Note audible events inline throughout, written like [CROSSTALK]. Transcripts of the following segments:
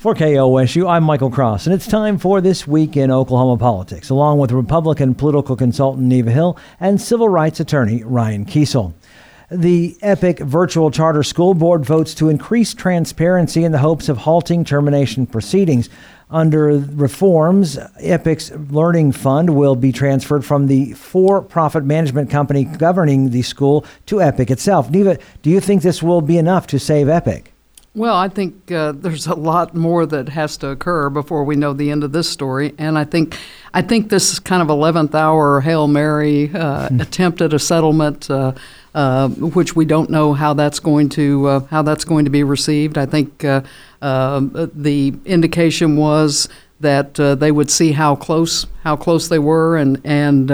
For KOSU, I'm Michael Cross, and it's time for This Week in Oklahoma Politics, along with Republican political consultant Neva Hill and civil rights attorney Ryan Kiesel. The EPIC Virtual Charter School Board votes to increase transparency in the hopes of halting termination proceedings. Under reforms, EPIC's Learning Fund will be transferred from the for profit management company governing the school to EPIC itself. Neva, do you think this will be enough to save EPIC? Well, I think uh, there's a lot more that has to occur before we know the end of this story, and I think I think this is kind of eleventh hour hail mary uh, hmm. attempt at a settlement, uh, uh, which we don't know how that's going to uh, how that's going to be received. I think uh, the indication was that they would see how close how close they were and and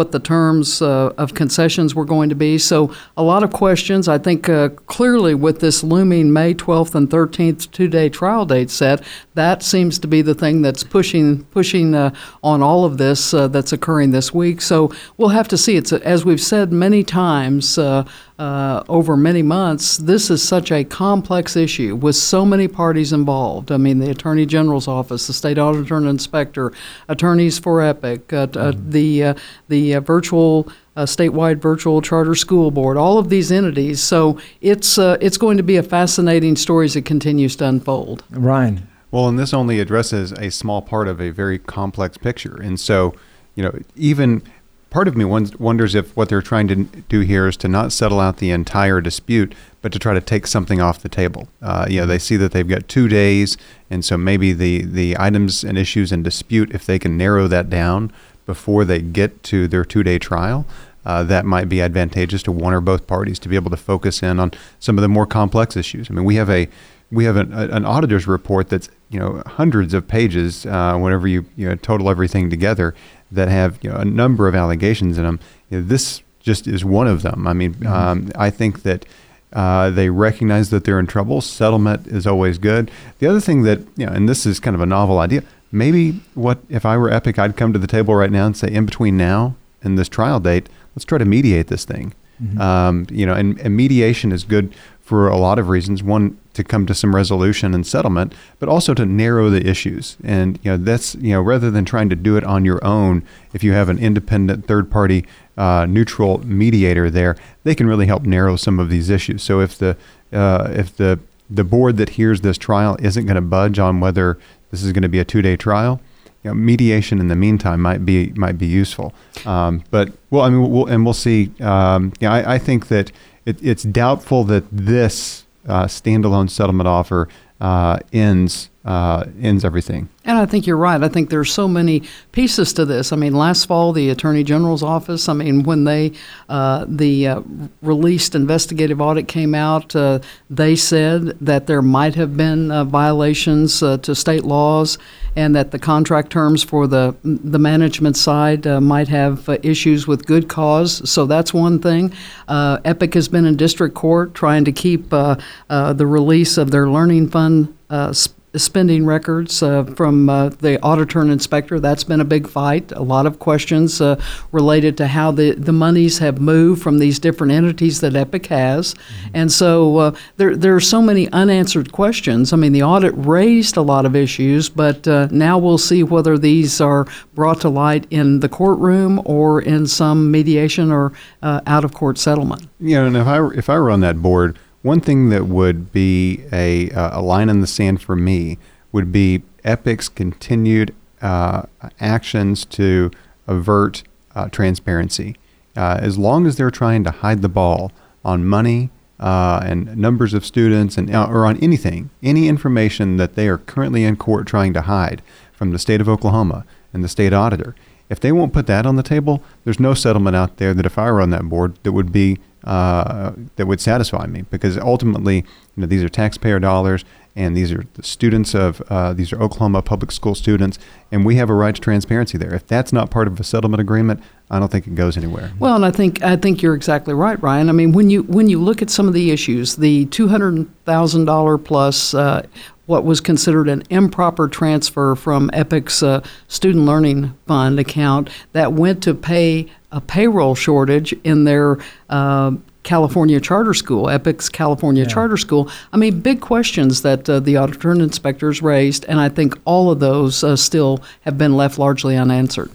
what the terms uh, of concessions were going to be. So, a lot of questions. I think uh, clearly with this looming May 12th and 13th two day trial date set, that seems to be the thing that's pushing, pushing uh, on all of this uh, that's occurring this week. So, we'll have to see. It's As we've said many times, uh, uh, over many months, this is such a complex issue with so many parties involved. I mean, the Attorney General's office, the state auditor and inspector, attorneys for EPIC, uh, mm-hmm. the uh, the uh, virtual uh, statewide virtual charter school board, all of these entities. So it's uh, it's going to be a fascinating story as it continues to unfold. Ryan. Well, and this only addresses a small part of a very complex picture, and so you know even part of me wonders if what they're trying to do here is to not settle out the entire dispute, but to try to take something off the table. Uh, you know, they see that they've got two days, and so maybe the the items and issues in dispute, if they can narrow that down before they get to their two day trial, uh, that might be advantageous to one or both parties to be able to focus in on some of the more complex issues. I mean, we have a we have an, an auditor's report that's you know hundreds of pages uh, whenever you you know, total everything together that have you know, a number of allegations in them. You know, this just is one of them. I mean, mm-hmm. um, I think that. Uh, they recognize that they're in trouble. Settlement is always good. The other thing that, you know, and this is kind of a novel idea, maybe what if I were Epic, I'd come to the table right now and say, in between now and this trial date, let's try to mediate this thing. Mm-hmm. Um, you know, and, and, mediation is good for a lot of reasons. One, to come to some resolution and settlement, but also to narrow the issues. And you know, that's you know, rather than trying to do it on your own, if you have an independent third party uh, neutral mediator there, they can really help narrow some of these issues. So if the uh, if the the board that hears this trial isn't going to budge on whether this is going to be a two-day trial. You know, mediation in the meantime might be might be useful. Um, but well, I mean, we'll, and we'll see. Um, yeah, I, I, think that it, it's doubtful that this uh, standalone settlement offer uh, ends uh, ends everything. And I think you're right. I think there's so many pieces to this. I mean, last fall, the Attorney General's office. I mean, when they uh, the uh, released investigative audit came out, uh, they said that there might have been uh, violations uh, to state laws, and that the contract terms for the the management side might have issues with good cause. So that's one thing. Epic has been in district court trying to keep the release of their learning fund. Uh, spending records uh, from uh, the auditor and inspector. That's been a big fight. A lot of questions uh, related to how the, the monies have moved from these different entities that EPIC has. Mm-hmm. And so uh, there, there are so many unanswered questions. I mean, the audit raised a lot of issues, but uh, now we'll see whether these are brought to light in the courtroom or in some mediation or uh, out of court settlement. Yeah, and if I, if I were on that board, one thing that would be a, uh, a line in the sand for me would be Epic's continued uh, actions to avert uh, transparency. Uh, as long as they're trying to hide the ball on money uh, and numbers of students and uh, or on anything, any information that they are currently in court trying to hide from the state of Oklahoma and the state auditor, if they won't put that on the table, there's no settlement out there that if I were on that board that would be uh, that would satisfy me because ultimately, you know, these are taxpayer dollars and these are the students of uh, these are Oklahoma public school students, and we have a right to transparency there. If that's not part of a settlement agreement, I don't think it goes anywhere. Well, and I think I think you're exactly right, Ryan. I mean, when you when you look at some of the issues, the two hundred thousand dollar plus. Uh, what was considered an improper transfer from EPIC's uh, student learning fund account that went to pay a payroll shortage in their uh, California Charter School, EPIC's California Yeah. Charter School. I mean, big questions that uh, the auditor and inspectors raised, and I think all of those uh, still have been left largely unanswered.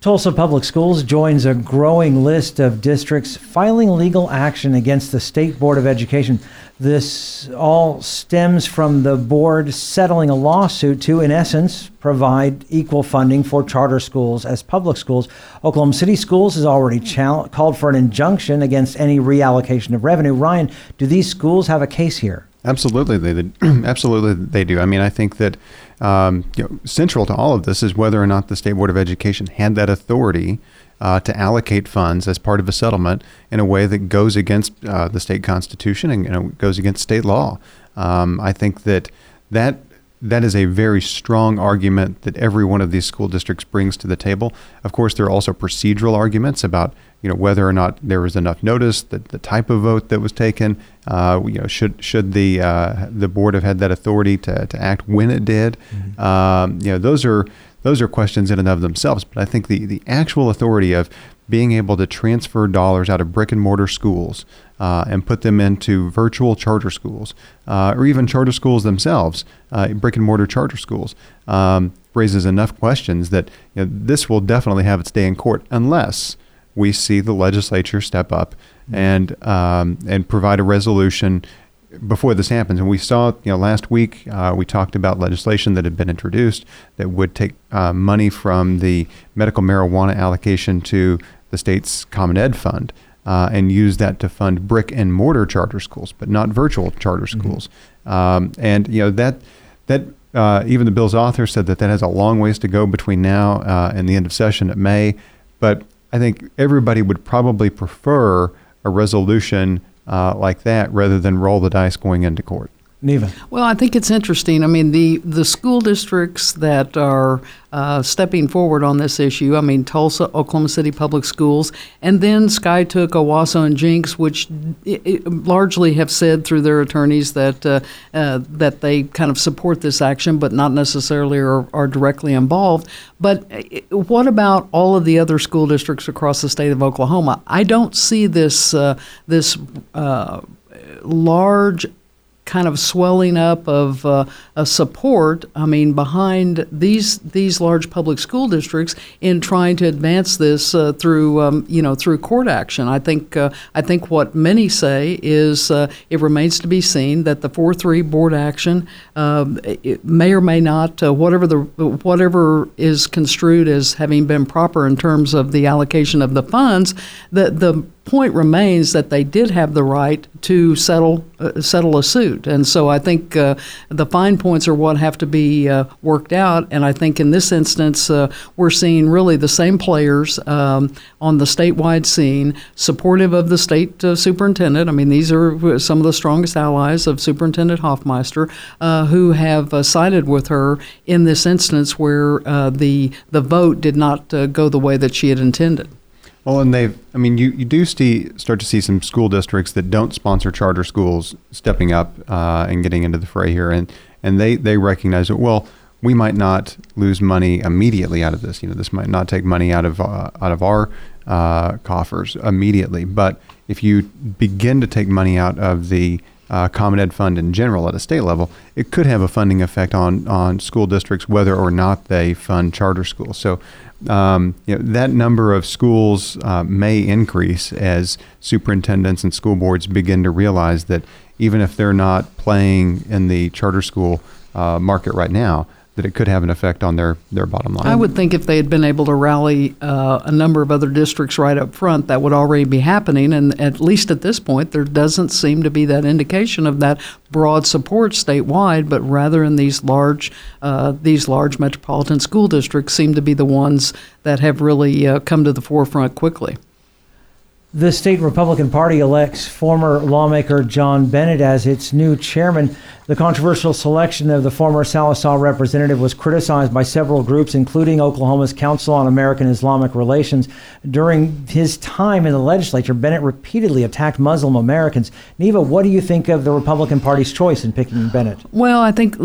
Tulsa Public Schools joins a growing list of districts filing legal action against the State Board of Education. This all stems from the board settling a lawsuit to, in essence, provide equal funding for charter schools as public schools. Oklahoma City Schools has already chal- called for an injunction against any reallocation of revenue. Ryan, do these schools have a case here? Absolutely, they [CLEARS THROAT] absolutely they do. I mean, I think that um, you know, central to all of this is whether or not the state board of education had that authority uh, to allocate funds as part of a settlement in a way that goes against uh, the state constitution and you know, goes against state law. Um, I think that that that is a very strong argument that every one of these school districts brings to the table. Of course, there are also procedural arguments about you know whether or not there was enough notice, the, the type of vote that was taken. Uh, you know, should should the uh, the board have had that authority to, to act when it did? Um, you know, those are those are questions in and of themselves. But I think the the actual authority of being able to transfer dollars out of brick and mortar schools uh, and put them into virtual charter schools uh, or even charter schools themselves, uh, brick and mortar charter schools, um, raises enough questions that you know, this will definitely have its day in court unless we see the legislature step up and um, and provide a resolution before this happens. And we saw, you know, last week uh, we talked about legislation that had been introduced that would take uh, money from the medical marijuana allocation to the state's Common Ed fund uh, and use that to fund brick and mortar charter schools, but not virtual charter schools. Um, and you know that that uh, even the bill's author said that that has a long ways to go between now uh, and the end of session at May. But I think everybody would probably prefer a resolution uh, like that rather than roll the dice going into court. Neva. Well, I think it's interesting. I mean, the, the school districts that are uh, stepping forward on this issue, I mean, Tulsa, Oklahoma City Public Schools, and then Skiatook, Owasso, and Jenks, which i i largely have said through their attorneys that, uh, uh, that they kind of support this action, but not necessarily are, are directly involved. But uh, what about all of the other school districts across the state of Oklahoma? I don't see this, uh, this uh, large kind of swelling up of uh, support, I mean, behind these these large public school districts in trying to advance this uh, through um, you know through court action. I think uh, I think what many say is uh, it remains to be seen that the four three board action um, may or may not uh, whatever the whatever is construed as having been proper in terms of the allocation of the funds. The the point remains that they did have the right to settle uh, settle a suit, and so I think uh, the fine points are what have to be uh, worked out. And I think in this instance, uh, we're seeing really the same players um, on the statewide scene, supportive of the state uh, superintendent. I mean, these are some of the strongest allies of Superintendent Hofmeister, uh, who have sided with her in this instance where the the vote did not go the way that she had intended. Well, and they've, I mean, you, you do see, start to see some school districts that don't sponsor charter schools stepping up uh, and getting into the fray here. And, and they, they recognize that, well, we might not lose money immediately out of this. You know, this might not take money out of, uh, out of our uh, coffers immediately. But if you begin to take money out of the uh, Common Ed Fund in general at a state level, it could have a funding effect on, on school districts whether or not they fund charter schools. So um, you know, that number of schools uh, may increase as superintendents and school boards begin to realize that even if they're not playing in the charter school uh, market right now, that it could have an effect on their, their bottom line. I would think if they had been able to rally uh, a number of other districts right up front, that would already be happening. And at least at this point, there doesn't seem to be that indication of that broad support statewide, but rather in these large uh, these large metropolitan school districts seem to be the ones that have really uh, come to the forefront quickly. The state Republican Party elects former lawmaker John Bennett as its new chairman. The controversial selection of the former Sallisaw representative was criticized by several groups, including Oklahoma's Council on American Islamic Relations. During his time in the legislature, Bennett repeatedly attacked Muslim Americans. Neva, what do you think of the Republican Party's choice in picking Bennett? Well, I think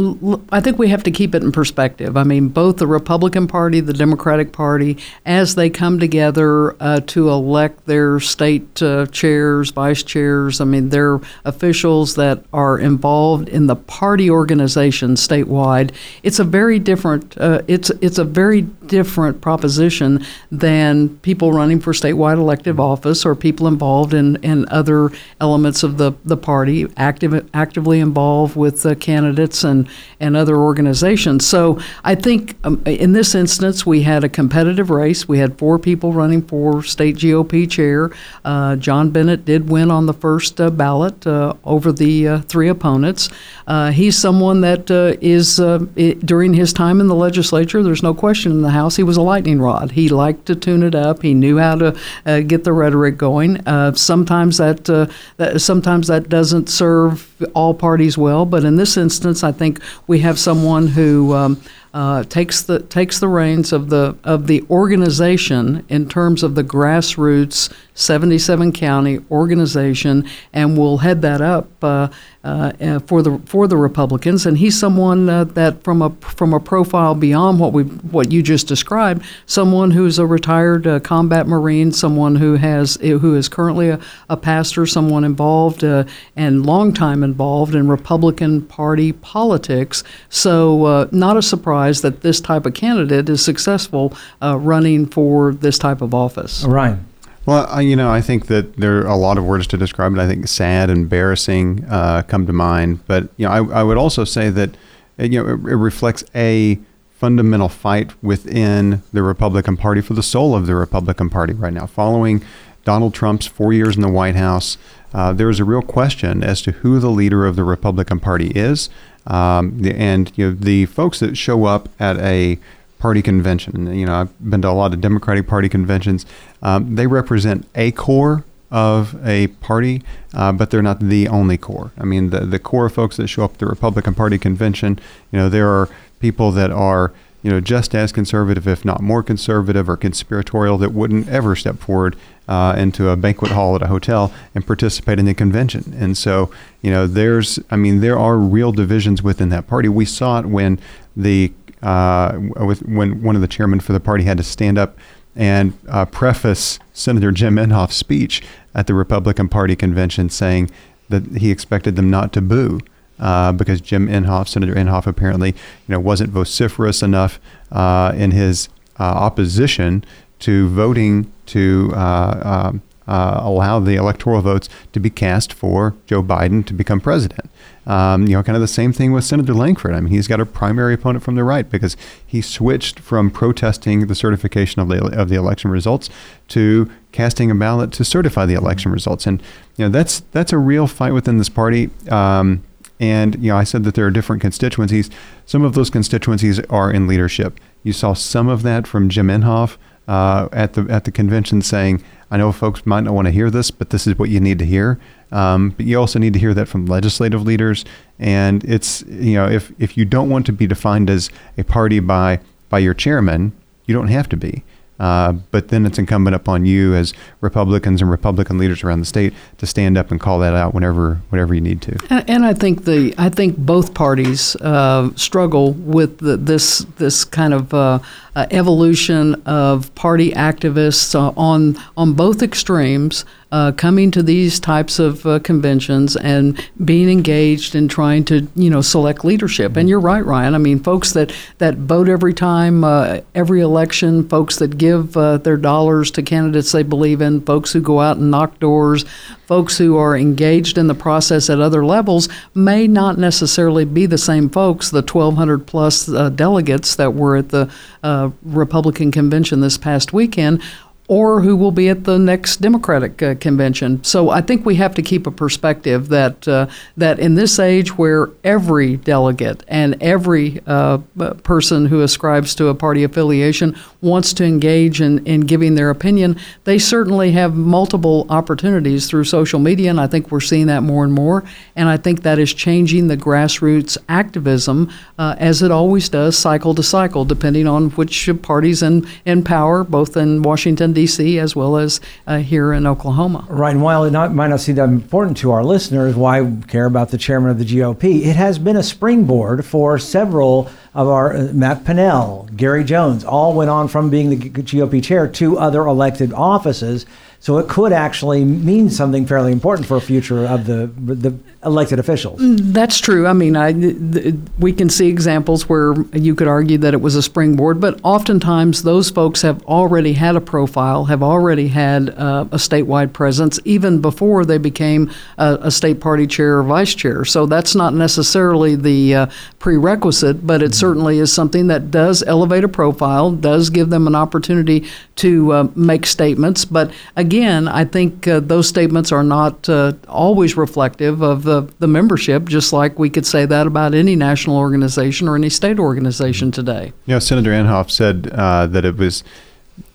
I think we have to keep it in perspective. I mean, both the Republican Party, the Democratic Party, as they come together uh, to elect their state uh, chairs, vice chairs. I mean, they're officials that are involved in the party organization statewide. It's a very different. Uh, it's it's a very different proposition than people running for statewide elective office or people involved in, in other elements of the, the party, active, actively involved with the candidates and, and other organizations. So I think um, in this instance, we had a competitive race. We had four people running for state GOP chair. Uh, John Bennett did win on the first uh, ballot uh, over the uh, three opponents. Uh, he's someone that uh, is it, during his time in the legislature, there's no question in the House, he was a lightning rod. He liked to tune it up. He knew how to uh, get the rhetoric going. Uh, sometimes that, uh, that, sometimes that doesn't serve all parties well, but in this instance, I think we have someone who. Um, uh, takes the takes the reins of the of the organization in terms of the grassroots 77 county organization and will head that up uh, uh, uh, for the for the Republicans. And he's someone uh, that from a from a profile beyond what we what you just described, someone who's a retired uh, combat marine, someone who has who is currently a, a pastor, someone involved and long time involved in Republican Party politics. So not a surprise that this type of candidate is successful running for this type of office. Ryan. Well, I, you know, I think that there are a lot of words to describe it. I think sad, embarrassing uh, come to mind. But you know, I, I would also say that uh, you know it, it, reflects a fundamental fight within the Republican Party for the soul of the Republican Party right now. Following Donald Trump's four years in the White House, uh, there is a real question as to who the leader of the Republican Party is, um, and you know the folks that show up at a party convention. You know, I've been to a lot of Democratic Party conventions. Um, they represent a core of a party, uh, but they're not the only core. I mean, the the core of folks that show up at the Republican Party convention, you know, there are people that are you know just as conservative, if not more conservative, or conspiratorial that wouldn't ever step forward uh, into a banquet hall at a hotel and participate in the convention. And so, you know, there's, I mean, there are real divisions within that party. We saw it when the uh, with when one of the chairmen for the party had to stand up and uh, preface Senator Jim Inhofe's speech at the Republican Party convention, saying that he expected them not to boo. Uh, because Jim Inhofe, Senator Inhofe, apparently, you know, wasn't vociferous enough uh, in his uh, opposition to voting to uh, uh, allow the electoral votes to be cast for Joe Biden to become president. Um, you know, kind of the same thing with Senator Lankford. I mean, he's got a primary opponent from the right because he switched from protesting the certification of the of the election results to casting a ballot to certify the election results. And you know, that's that's a real fight within this party. Um, and you know, I said that there are different constituencies. Some of those constituencies are in leadership. You saw some of that from Jim Inhofe uh, at the at the convention saying, "I know folks might not want to hear this, but this is what you need to hear." Um, but you also need to hear that from legislative leaders. And it's, you know, if, if you don't want to be defined as a party by, by your chairman, you don't have to be. Uh, but then it's incumbent upon you as Republicans and Republican leaders around the state to stand up and call that out whenever whenever you need to. And, and I think the I think both parties uh, struggle with the, this this kind of uh, uh evolution of party activists uh, on on both extremes uh, coming to these types of uh, conventions and being engaged in trying to you know select leadership. And you're right, Ryan. I mean, folks that that vote every time, uh, every election, folks that give uh, their dollars to candidates they believe in, folks who go out and knock doors, folks who are engaged in the process at other levels may not necessarily be the same folks. The 1,200 plus uh, delegates that were at the uh, Republican convention this past weekend or who will be at the next Democratic uh, convention. So I think we have to keep a perspective that uh, that in this age where every delegate and every uh, person who ascribes to a party affiliation wants to engage in, in giving their opinion, they certainly have multiple opportunities through social media, and I think we're seeing that more and more. And I think that is changing the grassroots activism uh, as it always does, cycle to cycle, depending on which parties in, in power, both in Washington. As well as uh, here in Oklahoma. Right. And while it not, might not seem that important to our listeners, why care about the chairman of the GOP? It has been a springboard for several of our uh, Matt Pinnell, Gary Jones, all went on from being the GOP chair to other elected offices. So it could actually mean something fairly important for a future of the the elected officials. That's true. I mean, I, th- we can see examples where you could argue that it was a springboard, but oftentimes those folks have already had a profile, have already had uh, a statewide presence, even before they became a, a, state party chair or vice chair. So that's not necessarily the uh, prerequisite, but it mm-hmm. certainly is something that does elevate a profile, does give them an opportunity to uh, make statements. But again, I think uh, those statements are not uh, always reflective of the, the membership, just like we could say that about any national organization or any state organization today. You know, Senator Inhofe said uh, that it was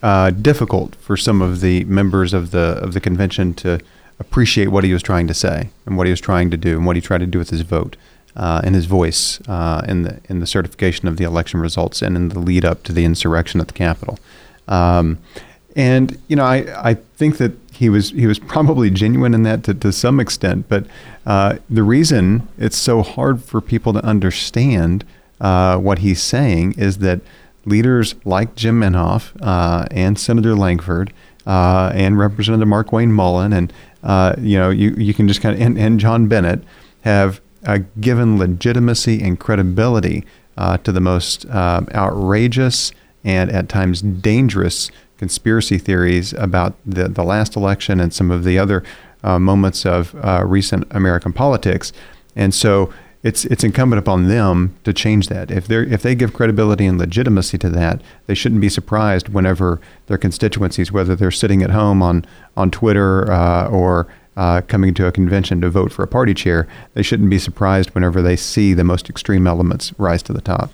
uh, difficult for some of the members of the of the convention to appreciate what he was trying to say and what he was trying to do and what he tried to do with his vote uh, and his voice uh, in the in the certification of the election results and in the lead up to the insurrection at the Capitol. Um, and you know, I, I think that he was he was probably genuine in that to, to some extent. But uh, the reason it's so hard for people to understand uh, what he's saying is that leaders like Jim Inhofe uh, and Senator Lankford uh, and Representative Markwayne Mullin and uh, you know you you can just kind of and, and John Bennett have uh, given legitimacy and credibility to the most outrageous and at times dangerous conspiracy theories about the, the last election and some of the other uh, moments of uh, recent American politics. And so it's it's incumbent upon them to change that. If they if they give credibility and legitimacy to that, they shouldn't be surprised whenever their constituencies, whether they're sitting at home on on Twitter uh, or uh, coming to a convention to vote for a party chair, they shouldn't be surprised whenever they see the most extreme elements rise to the top.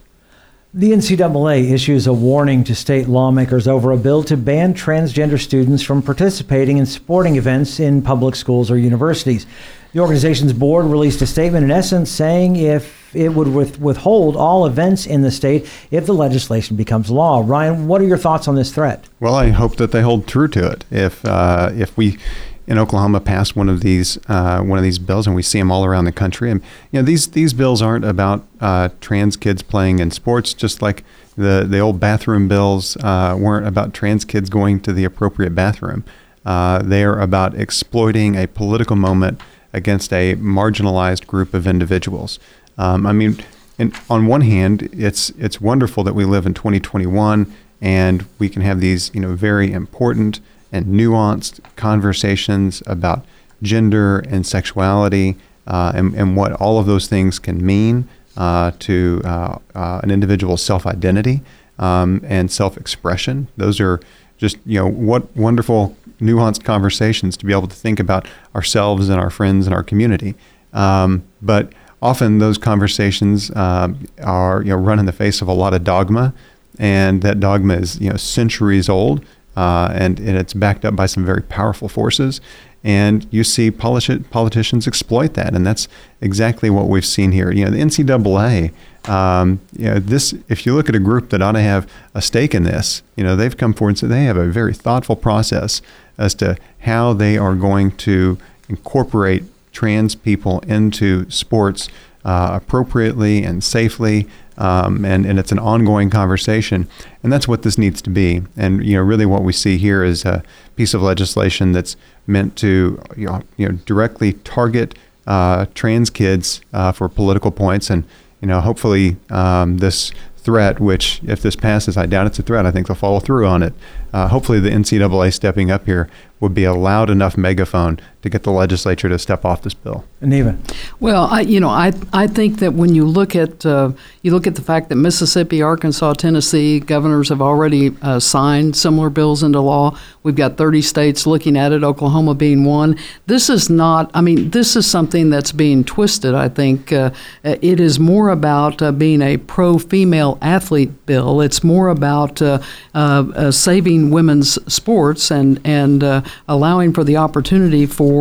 The NCAA issues a warning to state lawmakers over a bill to ban transgender students from participating in sporting events in public schools or universities. The organization's board released a statement in essence saying if it would with, withhold all events in the state if the legislation becomes law. Ryan, what are your thoughts on this threat? Well, I hope that they hold true to it. If uh, if we in Oklahoma passed one of these uh, one of these bills, and we see them all around the country. And you know, these these bills aren't about uh, trans kids playing in sports, just like the the old bathroom bills uh, weren't about trans kids going to the appropriate bathroom. Uh, they are about exploiting a political moment against a marginalized group of individuals. Um, I mean, and on one hand, it's it's wonderful that we live in 2021 and we can have these you know very important and nuanced conversations about gender and sexuality uh, and, and, what all of those things can mean uh, to uh, uh an individual's self identity um, and self expression. Those are just, you know, what wonderful, nuanced conversations to be able to think about ourselves and our friends and our community. Um, but often those conversations um, are, you know, run in the face of a lot of dogma. And that dogma is, you know, centuries old uh, and, and it's backed up by some very powerful forces. And you see politi- politicians exploit that, and that's exactly what we've seen here. You know, the NCAA. Um, you know, this. If you look at a group that ought to have a stake in this, you know, they've come forward and said they have a very thoughtful process as to how they are going to incorporate trans people into sports uh, appropriately and safely um, and, and it's an ongoing conversation. And that's what this needs to be. And, you know, really what we see here is a piece of legislation that's meant to, you know, you know directly target uh, trans kids uh, for political points. And, you know, hopefully um, this threat, which if this passes, I doubt it's a threat. I think they'll follow through on it. Uh, hopefully the NCAA stepping up here would be a loud enough megaphone to get the legislature to step off this bill. Neva. Well, I, you know, I, I think that when you look at uh, you look at the fact that Mississippi, Arkansas, Tennessee governors have already uh, signed similar bills into law. We've got 30 states looking at it, Oklahoma being one. This is not. I mean, this is something that's being twisted. I think uh, it is more about uh, being a pro-female athlete bill. It's more about uh, uh, saving women's sports and and allowing for the opportunity for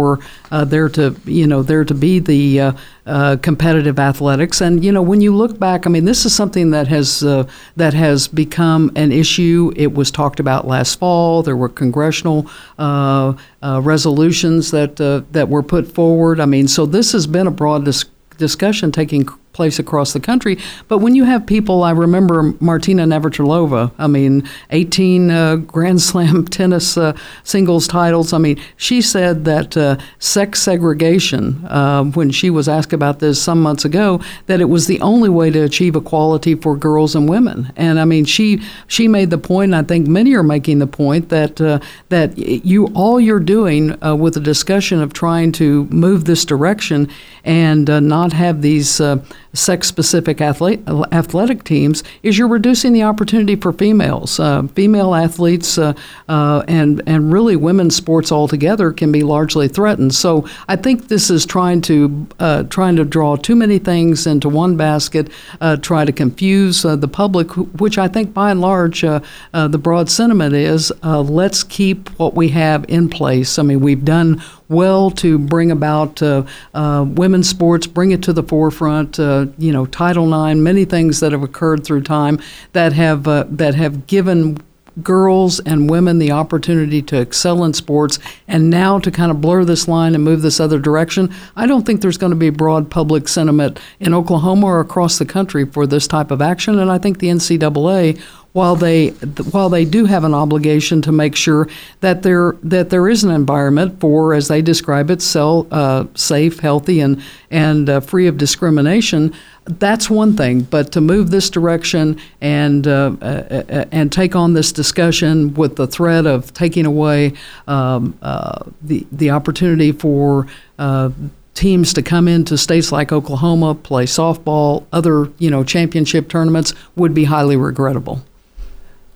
there to you know there to be the uh, uh, competitive athletics. And you know, when you look back, I mean, this is something that has uh, that has become an issue. It was talked about last fall. There were congressional uh, uh, resolutions that uh, that were put forward. I mean, so this has been a broad dis- discussion taking place across the country. But when you have people, I remember Martina Navratilova. I mean, 18 uh, Grand [LAUGHS] Slam tennis uh, singles titles. I mean, she said that uh, sex segregation, uh, when she was asked about this some months ago, that it was the only way to achieve equality for girls and women. And I mean, she she made the point, and I think many are making the point that uh, that you all you're doing uh, with the discussion of trying to move this direction and not have these sex specific athletic teams is you're reducing the opportunity for females. Uh, female athletes uh, uh, and, and really women's sports altogether can be largely threatened. So I think this is trying to, uh, trying to draw too many things into one basket, uh, try to confuse uh, the public, which I think by and large the broad sentiment is let's keep what we have in place. I mean, we've done well to bring about uh, uh, women's sports, bring it to the forefront. Uh, you know, Title IX, many things that have occurred through time that have that have given girls and women the opportunity to excel in sports and now to kind of blur this line and move this other direction i don't think there's going to be broad public sentiment in oklahoma or across the country for this type of action and i think the ncaa while they while they do have an obligation to make sure that there that there is an environment for, as they describe it, sell, uh, safe, healthy, and and uh, free of discrimination. That's one thing, but to move this direction and uh, uh, uh and take on this discussion with the threat of taking away um, uh, the the opportunity for teams to come into states like Oklahoma, play softball, other you know championship tournaments would be highly regrettable.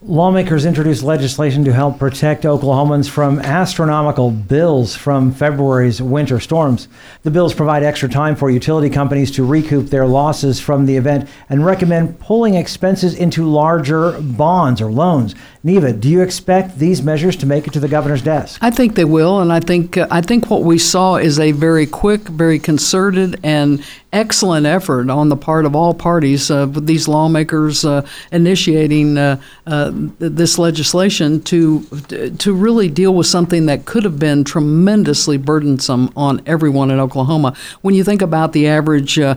Lawmakers introduced legislation to help protect Oklahomans from astronomical bills from February's winter storms. The bills provide extra time for utility companies to recoup their losses from the event and recommend pulling expenses into larger bonds or loans. Neva, do you expect these measures to make it to the governor's desk? I think they will, and I think uh, I think what we saw is a very quick, very concerted, and excellent effort on the part of all parties uh, with these lawmakers uh, initiating uh, uh, this legislation to to really deal with something that could have been tremendously burdensome on everyone in Oklahoma. When you think about the average uh,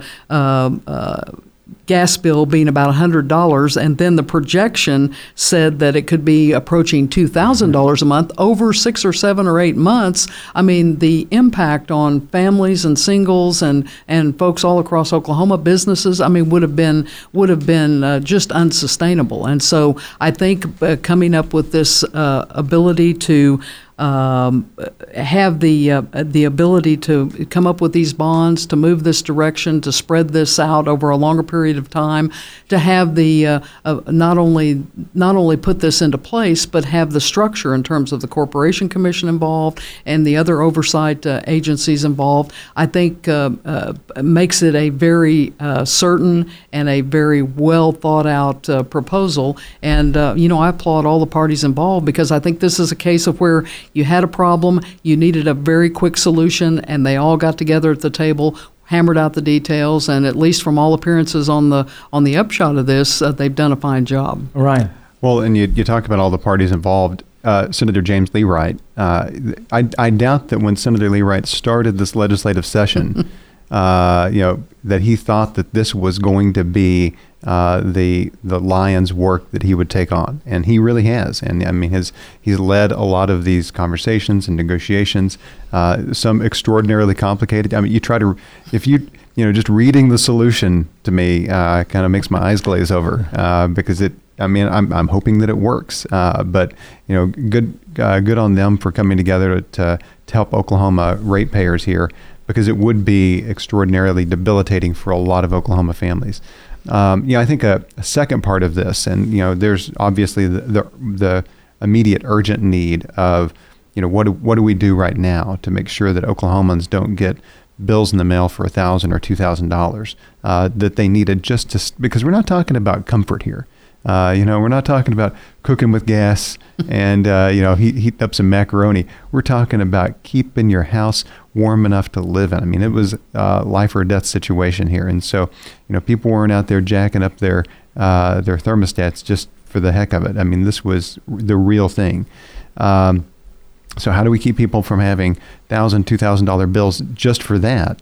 gas bill being about $100, and then the projection said that it could be approaching $2,000 a month over six or seven or eight months. I mean, the impact on families and singles and, and folks all across Oklahoma, businesses, I mean, would have been would have been uh, just unsustainable. And so I think uh, coming up with this uh, ability to um, have the uh, the ability to come up with these bonds, to move this direction, to spread this out over a longer period of time, to have the uh, uh, not only not only put this into place, but have the structure in terms of the corporation commission involved and the other oversight uh, agencies involved. I think uh, uh, makes it a very certain and a very well thought out proposal. And you know, I applaud all the parties involved because I think this is a case of where you had a problem, you needed a very quick solution, and they all got together at the table hammered out the details, and at least from all appearances on the on the upshot of this, uh, they've done a fine job. Right. Well, and you, you talk about all the parties involved. Uh, Senator James Leewright. Uh, I, I doubt that when Senator Leewright started this legislative session, [LAUGHS] uh, you know, that he thought that this was going to be uh, the the Lions work that he would take on, and he really has. And I mean, his he's led a lot of these conversations and negotiations. Uh, some extraordinarily complicated. I mean, you try to if you you know just reading the solution to me uh, kind of makes my eyes glaze over [LAUGHS] uh, because it. I mean, I'm I'm hoping that it works, uh, but you know, good uh, good on them for coming together to to help Oklahoma ratepayers here because it would be extraordinarily debilitating for a lot of Oklahoma families. Um, you know, I think a, a, second part of this, and you know, there's obviously the, the, the immediate urgent need of, you know, what do, what do we do right now to make sure that Oklahomans don't get bills in the mail for a thousand or two thousand uh, dollars that they needed just to because we're not talking about comfort here. Uh, you know, we're not talking about cooking with gas [LAUGHS] and uh, you know heat, heat up some macaroni. We're talking about keeping your house warm enough to live in. I mean, it was a life or death situation here, and so you know people weren't out there jacking up their uh, their thermostats just for the heck of it. I mean, this was the real thing. Um, so how do we keep people from having thousand, two thousand dollar bills just for that?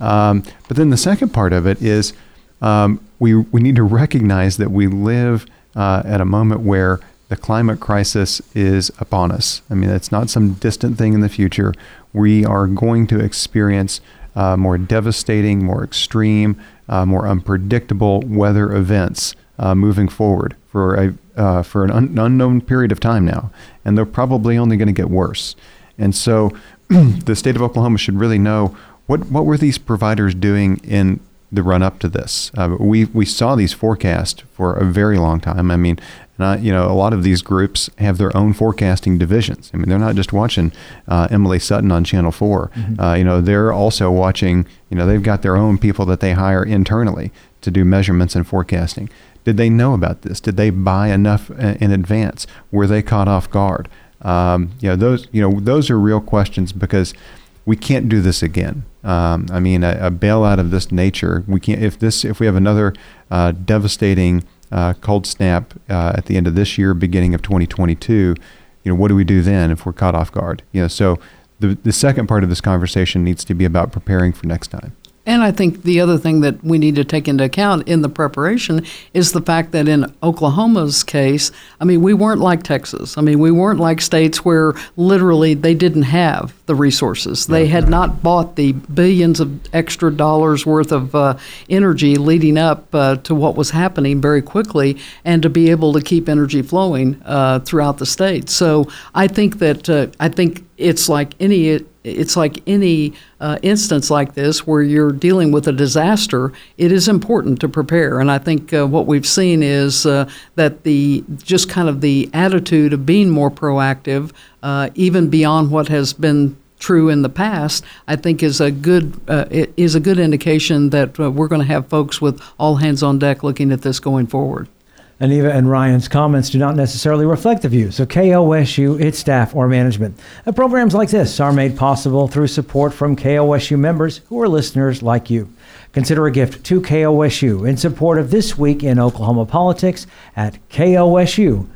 Um, but then the second part of it is um, we we need to recognize that we live uh, at a moment where the climate crisis is upon us. I mean, it's not some distant thing in the future. We are going to experience uh, more devastating, more extreme, uh, more unpredictable weather events uh, moving forward for a uh, for an un- unknown period of time now, and they're probably only going to get worse. And so, [CLEARS THROAT] the state of Oklahoma should really know what what were these providers doing in the run up to this. Uh, we we saw these forecasts for a very long time. I mean, and I, you know, a lot of these groups have their own forecasting divisions. I mean, they're not just watching uh, Emily Sutton on Channel 4. Mm-hmm. Uh, you know, they're also watching. You know, they've got their own people that they hire internally to do measurements and forecasting. Did they know about this? Did they buy enough uh, in advance? Were they caught off guard? Um, you know, those you know those are real questions because we can't do this again. Um, I mean, a, a, bailout of this nature, we can't. If this, if we have another uh, devastating uh, cold snap uh, at the end of this year, beginning of 2022, you know, what do we do then if we're caught off guard? You know, so the the second part of this conversation needs to be about preparing for next time. And I think the other thing that we need to take into account in the preparation is the fact that in Oklahoma's case, I mean, we weren't like Texas. I mean, we weren't like states where literally they didn't have the resources. They had not bought the billions of extra dollars worth of uh, energy leading up uh, to what was happening very quickly and to be able to keep energy flowing uh, throughout the state. So I think that uh, I think it's like any it's like any uh, instance like this where you're dealing with a disaster. It is important to prepare, and I think uh, what we've seen is uh, that the just kind of the attitude of being more proactive, uh, even beyond what has been true in the past, I think is a good uh, is a good indication that uh, we're going to have folks with all hands on deck looking at this going forward. Aniva and Ryan's comments do not necessarily reflect the views of KOSU, its staff, or management. And programs like this are made possible through support from KOSU members who are listeners like you. Consider a gift to KOSU in support of This Week in Oklahoma Politics at kosu.org.